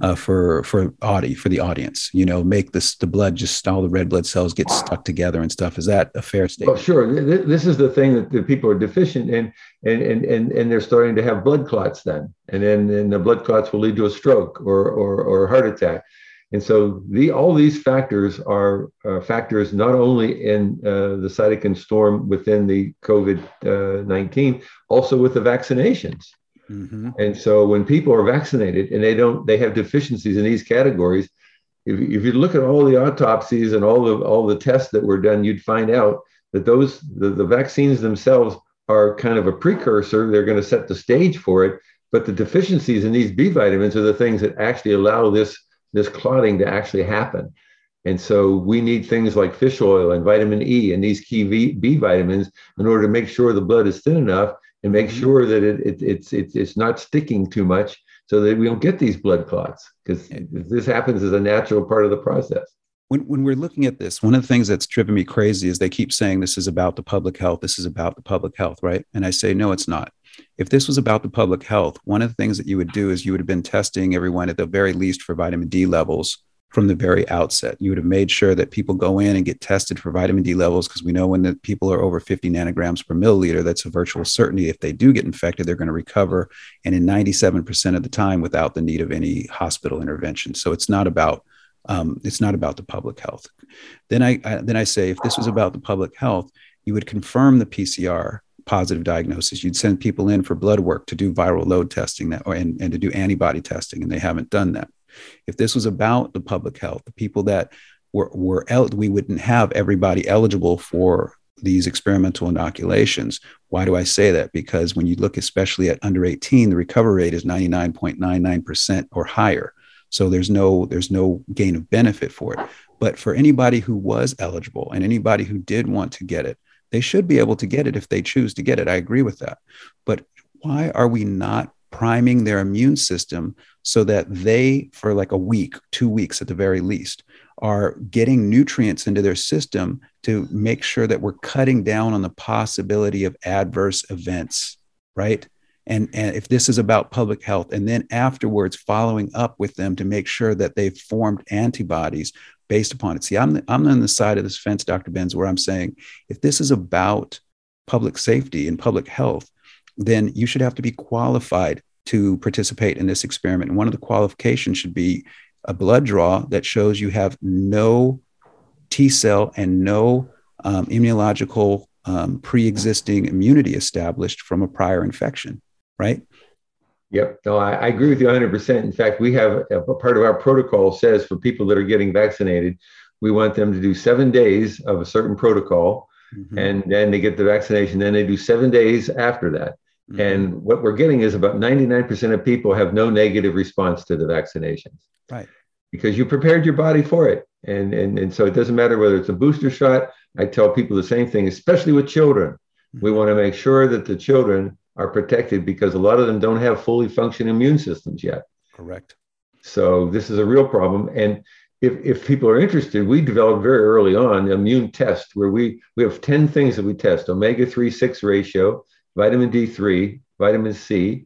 uh, for for audi for the audience. You know, make this the blood just all the red blood cells get stuck together and stuff. Is that a fair statement? Well, sure. This is the thing that the people are deficient in, and and and and they're starting to have blood clots then, and then and the blood clots will lead to a stroke or or, or a heart attack. And so the, all these factors are uh, factors not only in uh, the cytokine storm within the COVID uh, 19, also with the vaccinations. Mm-hmm. And so when people are vaccinated and they don't, they have deficiencies in these categories. If, if you look at all the autopsies and all the all the tests that were done, you'd find out that those the, the vaccines themselves are kind of a precursor. They're going to set the stage for it, but the deficiencies in these B vitamins are the things that actually allow this this clotting to actually happen. And so we need things like fish oil and vitamin E and these key v, B vitamins in order to make sure the blood is thin enough and make mm-hmm. sure that it, it, it's, it's, it's not sticking too much so that we don't get these blood clots because this happens as a natural part of the process. When, when we're looking at this, one of the things that's driven me crazy is they keep saying this is about the public health. This is about the public health, right? And I say, no, it's not. If this was about the public health, one of the things that you would do is you would have been testing everyone at the very least for vitamin D levels from the very outset. You would have made sure that people go in and get tested for vitamin D levels because we know when the people are over 50 nanograms per milliliter, that's a virtual certainty. If they do get infected, they're going to recover, and in 97% of the time without the need of any hospital intervention. So it's not about um, it's not about the public health. Then I, I then I say if this was about the public health, you would confirm the PCR positive diagnosis. You'd send people in for blood work to do viral load testing that, or, and, and to do antibody testing, and they haven't done that. If this was about the public health, the people that were, were el- we wouldn't have everybody eligible for these experimental inoculations. Why do I say that? Because when you look especially at under 18, the recovery rate is 99.99% or higher. So there's no there's no gain of benefit for it. But for anybody who was eligible and anybody who did want to get it, they should be able to get it if they choose to get it. I agree with that. But why are we not priming their immune system so that they, for like a week, two weeks at the very least, are getting nutrients into their system to make sure that we're cutting down on the possibility of adverse events, right? And, and if this is about public health, and then afterwards following up with them to make sure that they've formed antibodies based upon it. See, I'm, I'm on the side of this fence, Dr. Benz, where I'm saying if this is about public safety and public health, then you should have to be qualified to participate in this experiment. And one of the qualifications should be a blood draw that shows you have no T cell and no um, immunological um, pre existing immunity established from a prior infection, right? Yep. No, I, I, agree with you 100%. In fact, we have a, a part of our protocol says for people that are getting vaccinated, we want them to do seven days of a certain protocol mm-hmm. and then they get the vaccination. Then they do seven days after that. Mm-hmm. And what we're getting is about 99% of people have no negative response to the vaccinations. Right. Because you prepared your body for it. And, and, and so it doesn't matter whether it's a booster shot. I tell people the same thing, especially with children. Mm-hmm. We want to make sure that the children are protected because a lot of them don't have fully functioning immune systems yet. Correct. So this is a real problem. And if, if people are interested, we developed very early on the immune test where we, we have 10 things that we test omega 3 6 ratio, vitamin D3, vitamin C,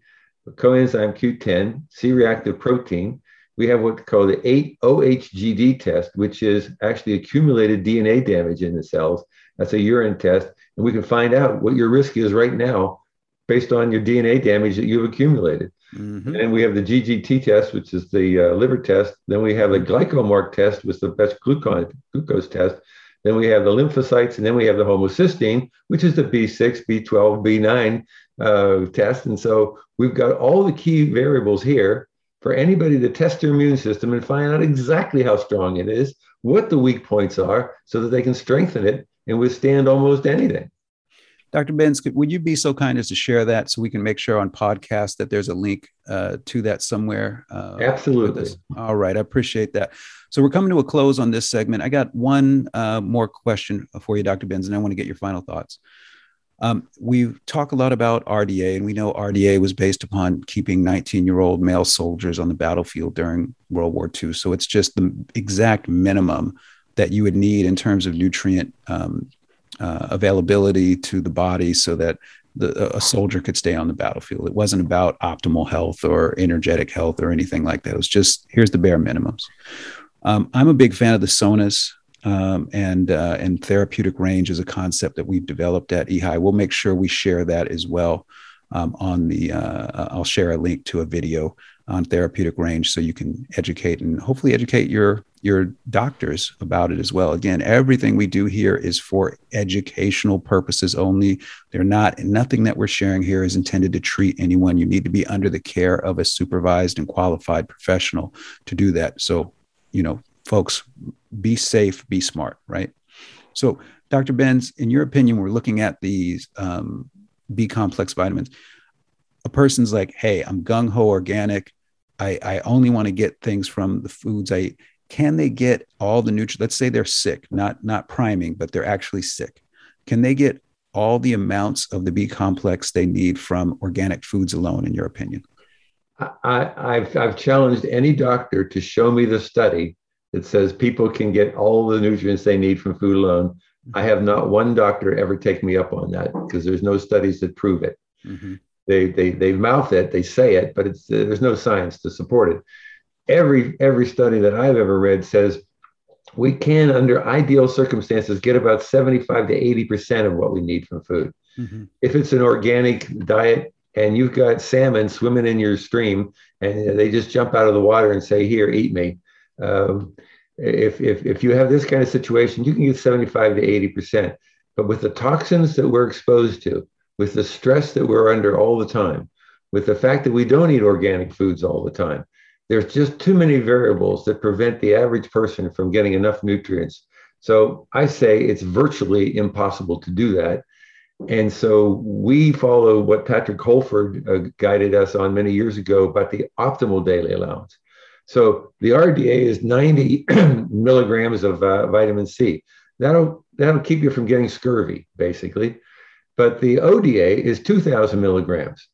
coenzyme Q10, C reactive protein. We have what's called the 8-OHGD test, which is actually accumulated DNA damage in the cells. That's a urine test. And we can find out what your risk is right now based on your DNA damage that you've accumulated. Mm-hmm. And we have the GGT test, which is the uh, liver test. Then we have the glycomark test, which is the best glucose, glucose test. Then we have the lymphocytes, and then we have the homocysteine, which is the B6, B12, B9 uh, test. And so we've got all the key variables here for anybody to test their immune system and find out exactly how strong it is, what the weak points are, so that they can strengthen it and withstand almost anything. Dr. Benz, would you be so kind as to share that so we can make sure on podcast that there's a link uh, to that somewhere? Uh, Absolutely. All right, I appreciate that. So we're coming to a close on this segment. I got one uh, more question for you, Dr. Benz, and I want to get your final thoughts. Um, we talk a lot about RDA, and we know RDA was based upon keeping 19 year old male soldiers on the battlefield during World War II. So it's just the exact minimum that you would need in terms of nutrient um, uh, availability to the body so that the, a soldier could stay on the battlefield. It wasn't about optimal health or energetic health or anything like that. It was just here's the bare minimums. Um, I'm a big fan of the SONAS. Um, and uh, and therapeutic range is a concept that we've developed at EHI. We'll make sure we share that as well um, on the. Uh, I'll share a link to a video on therapeutic range so you can educate and hopefully educate your your doctors about it as well. Again everything we do here is for educational purposes only. They're not nothing that we're sharing here is intended to treat anyone. You need to be under the care of a supervised and qualified professional to do that. So you know folks be safe be smart right? So dr benz in your opinion we're looking at these um, b complex vitamins. A person's like, hey, I'm gung ho organic. I, I only want to get things from the foods I eat. Can they get all the nutrients? Let's say they're sick, not not priming, but they're actually sick. Can they get all the amounts of the B complex they need from organic foods alone, in your opinion? I, have I've challenged any doctor to show me the study that says people can get all the nutrients they need from food alone. I have not one doctor ever take me up on that because there's no studies that prove it. Mm-hmm. They they they mouth it, they say it, but it's there's no science to support it. Every every study that I've ever read says we can, under ideal circumstances, get about 75 to 80 percent of what we need from food. Mm-hmm. If it's an organic diet and you've got salmon swimming in your stream and they just jump out of the water and say, "Here, eat me." Um, if, if, if you have this kind of situation, you can get 75 to 80%. But with the toxins that we're exposed to, with the stress that we're under all the time, with the fact that we don't eat organic foods all the time. There's just too many variables that prevent the average person from getting enough nutrients. So I say it's virtually impossible to do that. And so we follow what Patrick Holford uh, guided us on many years ago about the optimal daily allowance. So the RDA is 90 milligrams of uh, vitamin C. That'll that'll keep you from getting scurvy, basically. But the ODA is 2,000 milligrams.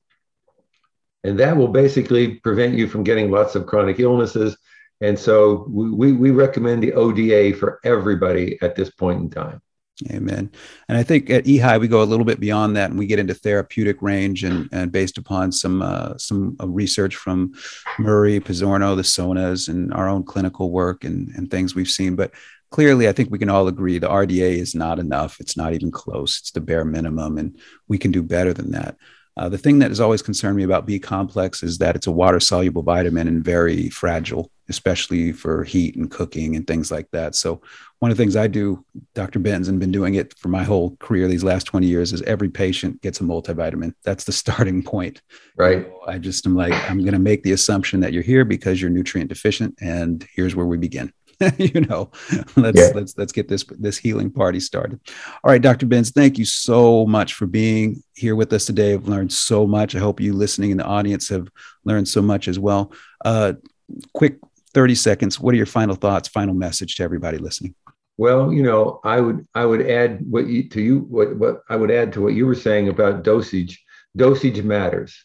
And that will basically prevent you from getting lots of chronic illnesses. And so we, we recommend the ODA for everybody at this point in time. Amen. And I think at EHI we go a little bit beyond that, and we get into therapeutic range, and, and based upon some uh, some uh, research from Murray Pizzorno, the SONAS, and our own clinical work and and things we've seen. But clearly, I think we can all agree the RDA is not enough. It's not even close. It's the bare minimum, and we can do better than that. Uh, the thing that has always concerned me about B complex is that it's a water soluble vitamin and very fragile, especially for heat and cooking and things like that. So, one of the things I do, Dr. Benz, and been doing it for my whole career these last 20 years, is every patient gets a multivitamin. That's the starting point. Right. So I just am like, I'm going to make the assumption that you're here because you're nutrient deficient, and here's where we begin. you know, let's yeah. let's let's get this this healing party started. All right, Dr. Benz, thank you so much for being here with us today. I've learned so much. I hope you listening in the audience have learned so much as well. Uh, quick 30 seconds. What are your final thoughts, final message to everybody listening? Well, you know, I would I would add what you to you what what I would add to what you were saying about dosage. Dosage matters.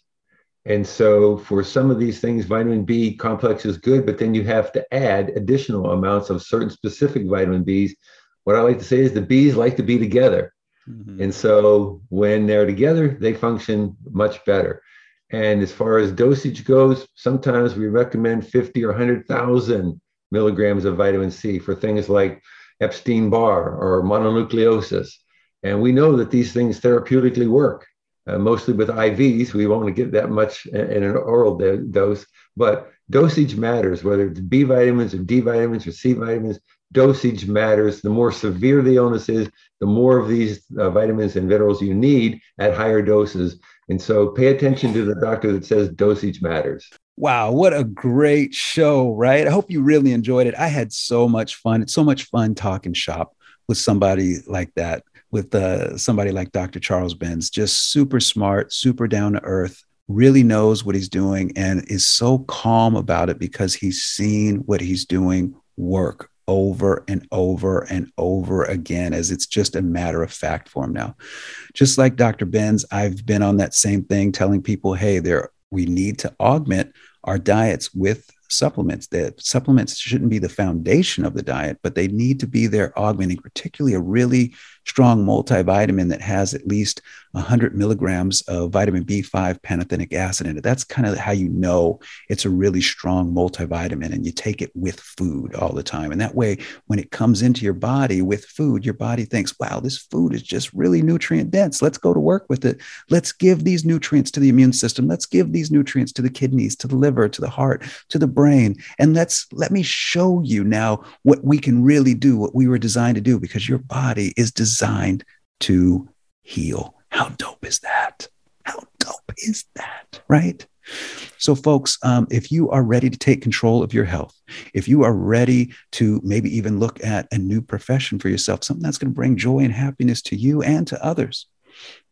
And so for some of these things, vitamin B complex is good, but then you have to add additional amounts of certain specific vitamin Bs. What I like to say is the bees like to be together. Mm-hmm. And so when they're together, they function much better. And as far as dosage goes, sometimes we recommend 50 or 100,000 milligrams of vitamin C for things like Epstein Barr or mononucleosis. And we know that these things therapeutically work uh, mostly with IVs. We won't get that much in, in an oral do- dose, but dosage matters, whether it's B vitamins or D vitamins or C vitamins. Dosage matters. The more severe the illness is, the more of these uh, vitamins and minerals you need at higher doses. And so pay attention to the doctor that says dosage matters. Wow, what a great show, right? I hope you really enjoyed it. I had so much fun. It's so much fun talking shop with somebody like that with uh, somebody like Dr. Charles Benz, just super smart, super down to earth, really knows what he's doing, and is so calm about it because he's seen what he's doing work over and over and over again as it's just a matter of fact for him now. Just like Dr. Benz, I've been on that same thing telling people, hey, there we need to augment our diets with supplements that supplements shouldn't be the foundation of the diet but they need to be there augmenting particularly a really strong multivitamin that has at least 100 milligrams of vitamin B5 pantothenic acid in it. That's kind of how you know it's a really strong multivitamin, and you take it with food all the time. And that way, when it comes into your body with food, your body thinks, wow, this food is just really nutrient dense. Let's go to work with it. Let's give these nutrients to the immune system. Let's give these nutrients to the kidneys, to the liver, to the heart, to the brain. And let's let me show you now what we can really do, what we were designed to do, because your body is designed to heal. How dope is that? How dope is that? Right? So, folks, um, if you are ready to take control of your health, if you are ready to maybe even look at a new profession for yourself, something that's going to bring joy and happiness to you and to others,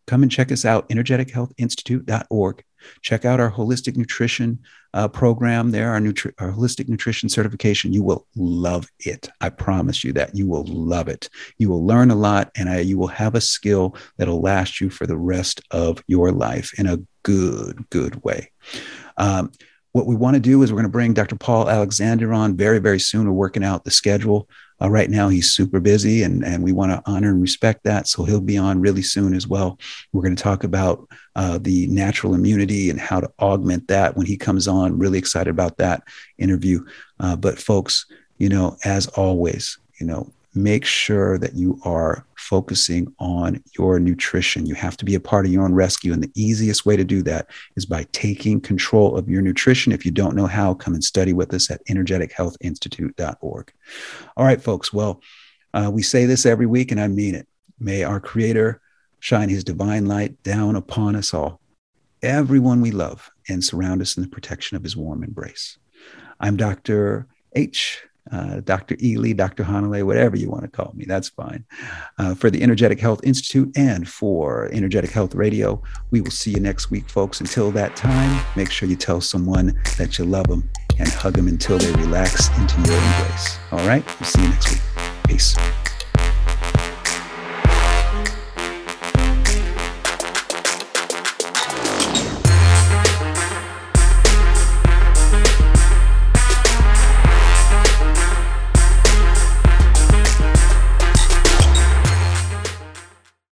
come and check us out, energetichealthinstitute.org. Check out our holistic nutrition uh, program there, our, nutri- our holistic nutrition certification. You will love it. I promise you that you will love it. You will learn a lot and I, you will have a skill that'll last you for the rest of your life in a good, good way. Um, what we want to do is we're going to bring Dr. Paul Alexander on very, very soon. We're working out the schedule. Uh, right now, he's super busy, and, and we want to honor and respect that. So he'll be on really soon as well. We're going to talk about uh, the natural immunity and how to augment that when he comes on. Really excited about that interview. Uh, but, folks, you know, as always, you know, make sure that you are focusing on your nutrition. You have to be a part of your own rescue. And the easiest way to do that is by taking control of your nutrition. If you don't know how, come and study with us at energetichealthinstitute.org. All right, folks. Well, uh, we say this every week, and I mean it. May our Creator shine His divine light down upon us all, everyone we love, and surround us in the protection of His warm embrace. I'm Dr. H. Uh, Dr. Ely, Dr. Hanalei, whatever you want to call me, that's fine. Uh, for the Energetic Health Institute and for Energetic Health Radio, we will see you next week, folks. Until that time, make sure you tell someone that you love them and hug them until they relax into your embrace. All right? We'll see you next week. Peace.